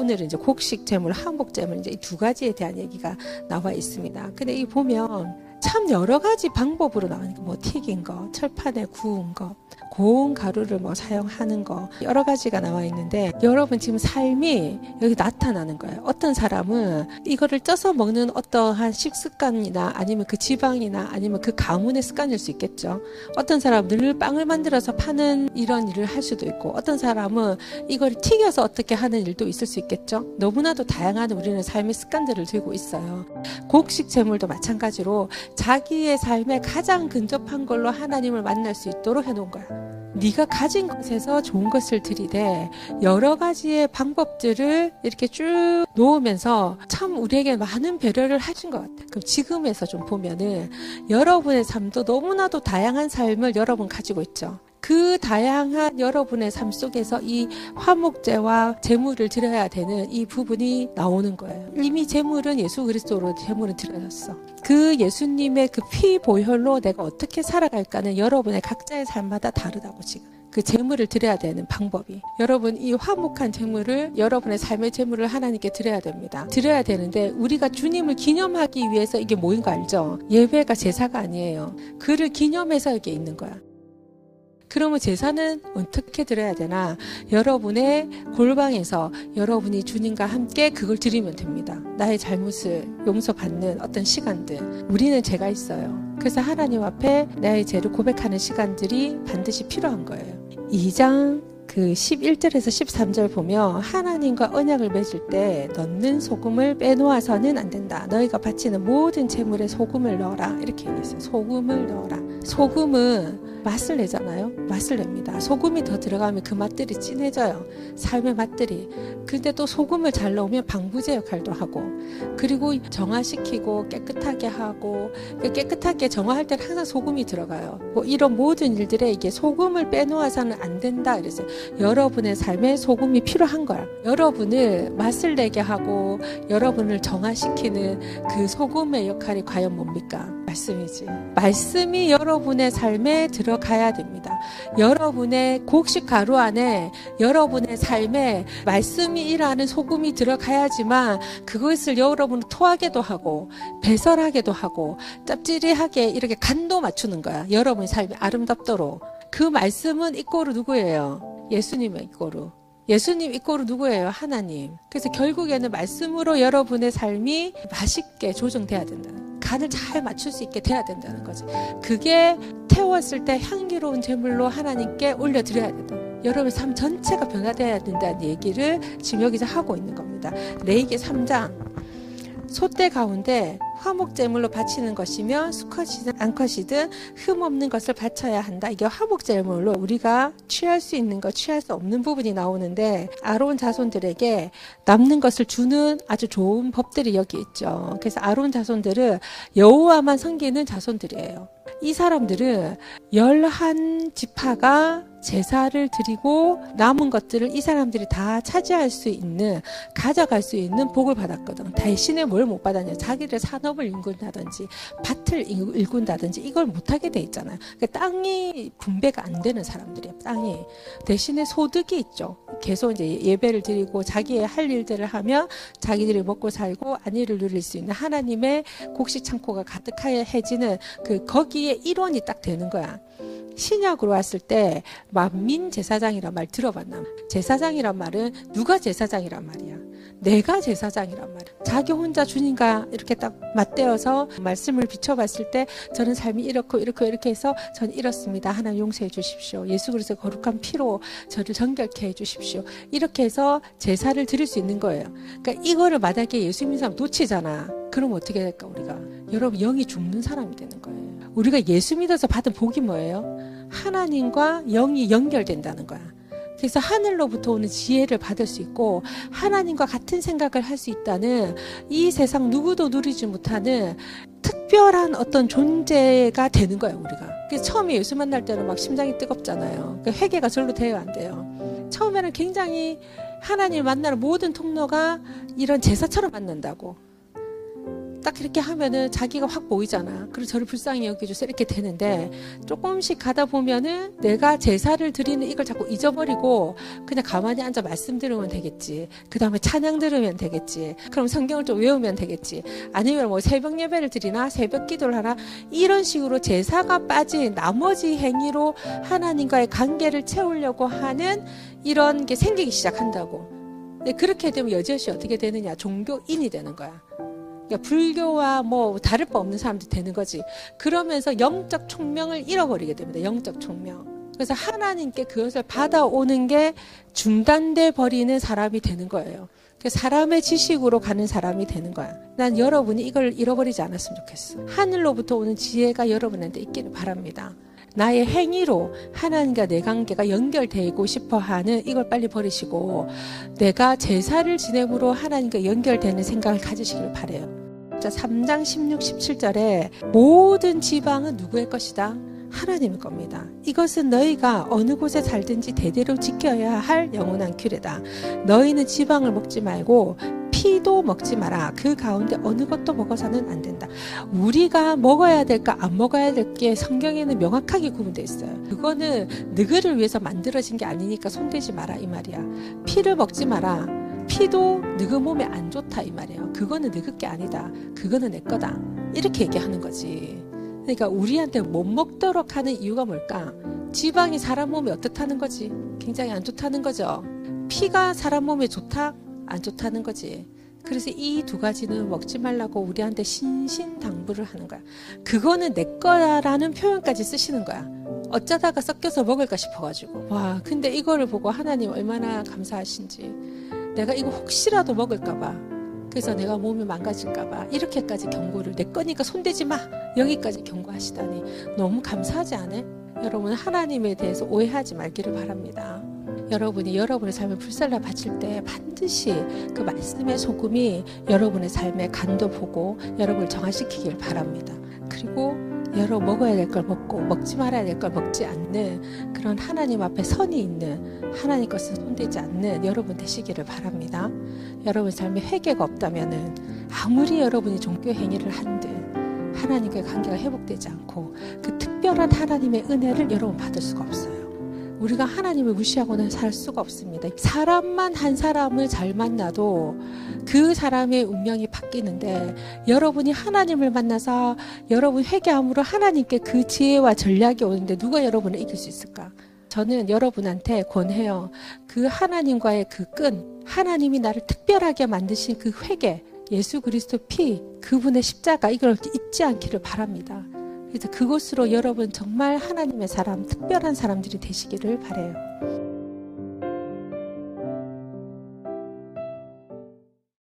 오늘은 이제 곡식 재물, 한복 재물 이제 이 두 가지에 대한 얘기가 나와 있습니다. 근데 이 보면 참 여러 가지 방법으로 나오니까 뭐 튀긴 거, 철판에 구운 거, 고운 가루를 뭐 사용하는 거 여러 가지가 나와 있는데 여러분 지금 삶이 여기 나타나는 거예요. 어떤 사람은 이거를 쪄서 먹는 어떠한 식습관이나 아니면 그 지방이나 아니면 그 가문의 습관일 수 있겠죠. 어떤 사람은 늘 빵을 만들어서 파는 이런 일을 할 수도 있고 어떤 사람은 이걸 튀겨서 어떻게 하는 일도 있을 수 있겠죠. 너무나도 다양한 우리는 삶의 습관들을 들고 있어요. 곡식 재물도 마찬가지로 자기의 삶에 가장 근접한 걸로 하나님을 만날 수 있도록 해놓은 거야. 네가 가진 것에서 좋은 것을 들이되 여러 가지의 방법들을 이렇게 쭉 놓으면서 참 우리에게 많은 배려를 하신 것 같아요. 그럼 지금에서 좀 보면은 여러분의 삶도 너무나도 다양한 삶을 여러분 가지고 있죠. 그 다양한 여러분의 삶 속에서 이 화목제와 제물을 드려야 되는 이 부분이 나오는 거예요. 이미 제물은 예수 그리스도로 제물은 드려졌어. 그 예수님의 그 피 보혈로 내가 어떻게 살아갈까는 여러분의 각자의 삶마다 다르다고 지금. 그 재물을 드려야 되는 방법이 여러분 이 화목한 재물을 여러분의 삶의 재물을 하나님께 드려야 됩니다. 드려야 되는데 우리가 주님을 기념하기 위해서 이게 모인 거 알죠? 예배가 제사가 아니에요. 그를 기념해서 이게 있는 거야. 그러면 제사는 어떻게 드려야 되나? 여러분의 골방에서 여러분이 주님과 함께 그걸 드리면 됩니다. 나의 잘못을 용서받는 어떤 시간들. 우리는 죄가 있어요. 그래서 하나님 앞에 나의 죄를 고백하는 시간들이 반드시 필요한 거예요. 2장 그 11절에서 13절 보면 하나님과 언약을 맺을 때 넣는 소금을 빼놓아서는 안 된다. 너희가 바치는 모든 재물에 소금을 넣어라. 이렇게 얘기했어요. 소금을 넣어라. 소금은 맛을 내잖아요. 맛을 냅니다. 소금이 더 들어가면 그 맛들이 진해져요. 삶의 맛들이. 근데 또 소금을 잘 넣으면 방부제 역할도 하고, 그리고 정화시키고 깨끗하게 하고, 그 깨끗하게 정화할 때는 항상 소금이 들어가요. 뭐 이런 모든 일들에 이게 소금을 빼놓아서는 안 된다. 그래서 여러분의 삶에 소금이 필요한 거야. 여러분을 맛을 내게 하고, 여러분을 정화시키는 그 소금의 역할이 과연 뭡니까? 말씀이지. 말씀이 여러분의 삶에 들어가야 됩니다. 여러분의 곡식 가루 안에 여러분의 삶에 말씀이 일하는 소금이 들어가야지만 그것을 여러분 토하게도 하고 배설하게도 하고 짭짤하게 이렇게 간도 맞추는 거야. 여러분의 삶이 아름답도록. 그 말씀은 이꼬르 누구예요? 예수님의 이꼬르. 예수님 이꼬르 누구예요? 하나님. 그래서 결국에는 말씀으로 여러분의 삶이 맛있게 조정돼야 된다. 간을 잘 맞출 수 있게 돼야 된다는 거지. 그게 태웠을 때 향기로운 제물로 하나님께 올려드려야 된다. 여러분의 삶 전체가 변화돼야 된다는 얘기를 지금 여기서 하고 있는 겁니다. 레이기 3장 소대 가운데 화목제물로 바치는 것이며 수컷이든 암컷이든 흠 없는 것을 바쳐야 한다. 이게 화목제물로 우리가 취할 수 있는 것, 취할 수 없는 부분이 나오는데 아론 자손들에게 남는 것을 주는 아주 좋은 법들이 여기 있죠. 그래서 아론 자손들은 여호와만 섬기는 자손들이에요. 이 사람들은 열한 지파가 제사를 드리고 남은 것들을 이 사람들이 다 차지할 수 있는 가져갈 수 있는 복을 받았거든. 대신에 뭘 못 받았냐? 자기들 산업을 일군다든지 밭을 일군다든지 이걸 못하게 돼 있잖아요. 그러니까 땅이 분배가 안 되는 사람들이에요. 땅이 대신에 소득이 있죠. 계속 이제 예배를 드리고 자기의 할 일들을 하며 자기들이 먹고 살고 안위를 누릴 수 있는 하나님의 곡식 창고가 가득해지는 그 거기에 일원이 딱 되는 거야. 신약으로 왔을 때 만민 제사장이란 말 들어봤나? 제사장이란 말은 누가 제사장이란 말이야. 내가 제사장이란 말이야. 자기 혼자 주님과 이렇게 딱 맞대어서 말씀을 비춰봤을 때 저는 삶이 이렇고 이렇고 이렇게 해서 저는 이렇습니다. 하나님 용서해 주십시오. 예수 그리스도 거룩한 피로 저를 정결케 해 주십시오. 이렇게 해서 제사를 드릴 수 있는 거예요. 그러니까 이거를 만약에 예수 믿는 사람 놓치잖아. 그럼 어떻게 될까 우리가? 여러분 영이 죽는 사람이 되는 거예요. 우리가 예수 믿어서 받은 복이 뭐예요? 하나님과 영이 연결된다는 거야. 그래서 하늘로부터 오는 지혜를 받을 수 있고 하나님과 같은 생각을 할 수 있다는 이 세상 누구도 누리지 못하는 특별한 어떤 존재가 되는 거예요 우리가. 그래서 처음에 예수 만날 때는 막 심장이 뜨겁잖아요. 그러니까 회개가 절로 돼야 안 돼요. 처음에는 굉장히 하나님 만나는 모든 통로가 이런 제사처럼 만난다고. 딱 이렇게 하면은 자기가 확 보이잖아. 그리고 저를 불쌍히 여겨줘서 이렇게 되는데 조금씩 가다 보면은 내가 제사를 드리는 이걸 자꾸 잊어버리고 그냥 가만히 앉아 말씀 들으면 되겠지. 그 다음에 찬양 들으면 되겠지. 그럼 성경을 좀 외우면 되겠지. 아니면 뭐 새벽 예배를 드리나 새벽 기도를 하나 이런 식으로 제사가 빠진 나머지 행위로 하나님과의 관계를 채우려고 하는 이런 게 생기기 시작한다고. 근데 그렇게 되면 여지없이 어떻게 되느냐? 종교인이 되는 거야. 그러니까 불교와 뭐 다를 바 없는 사람들이 되는 거지. 그러면서 영적 총명을 잃어버리게 됩니다. 영적 총명. 그래서 하나님께 그것을 받아오는 게 중단돼 버리는 사람이 되는 거예요. 사람의 지식으로 가는 사람이 되는 거야. 난 여러분이 이걸 잃어버리지 않았으면 좋겠어. 하늘로부터 오는 지혜가 여러분한테 있기를 바랍니다. 나의 행위로 하나님과 내 관계가 연결되고 싶어 하는 이걸 빨리 버리시고 내가 제사를 지냄으로 하나님과 연결되는 생각을 가지시길 바래요. 자, 3장 16, 17절에 모든 지방은 누구의 것이다? 하나님의 겁니다. 이것은 너희가 어느 곳에 살든지 대대로 지켜야 할 영원한 규례다. 너희는 지방을 먹지 말고 피도 먹지 마라. 그 가운데 어느 것도 먹어서는 안 된다. 우리가 먹어야 될까 안 먹어야 될 게 성경에는 명확하게 구분되어 있어요. 그거는 너희를 위해서 만들어진 게 아니니까 손대지 마라 이 말이야. 피를 먹지 마라. 피도 너희 몸에 안 좋다 이 말이에요. 그거는 너희 게 아니다. 그거는 내 거다. 이렇게 얘기하는 거지. 그러니까 우리한테 못 먹도록 하는 이유가 뭘까? 지방이 사람 몸에 어떻다는 거지? 굉장히 안 좋다는 거죠. 피가 사람 몸에 좋다? 안 좋다는 거지. 그래서 이 두 가지는 먹지 말라고 우리한테 신신당부를 하는 거야. 그거는 내 거라는 표현까지 쓰시는 거야. 어쩌다가 섞여서 먹을까 싶어가지고. 와, 근데 이거를 보고 하나님 얼마나 감사하신지. 내가 이거 혹시라도 먹을까봐. 그래서 내가 몸이 망가질까봐 이렇게까지 경고를 내 거니까 손대지 마 여기까지 경고하시다니 너무 감사하지 않아? 여러분 하나님에 대해서 오해하지 말기를 바랍니다. 여러분이 여러분의 삶을 불살라 바칠 때 반드시 그 말씀의 소금이 여러분의 삶의 간도 보고 여러분을 정화시키길 바랍니다. 그리고 여러 먹어야 될 걸 먹고 먹지 말아야 될 걸 먹지 않는 그런 하나님 앞에 선이 있는 하나님 것을 손대지 않는 여러분 되시기를 바랍니다. 여러분 삶에 회개가 없다면은 아무리 여러분이 종교 행위를 한들 하나님과의 관계가 회복되지 않고 그 특별한 하나님의 은혜를 여러분 받을 수가 없어요. 우리가 하나님을 무시하고는 살 수가 없습니다. 사람만 한 사람을 잘 만나도 그 사람의 운명이 바뀌는데 여러분이 하나님을 만나서 여러분 회개함으로 하나님께 그 지혜와 전략이 오는데 누가 여러분을 이길 수 있을까? 저는 여러분한테 권해요. 그 하나님과의 그 끈, 하나님이 나를 특별하게 만드신 그 회개, 예수 그리스도 피, 그분의 십자가 이걸 잊지 않기를 바랍니다. 그래서 그곳으로 여러분 정말 하나님의 사람, 특별한 사람들이 되시기를 바래요.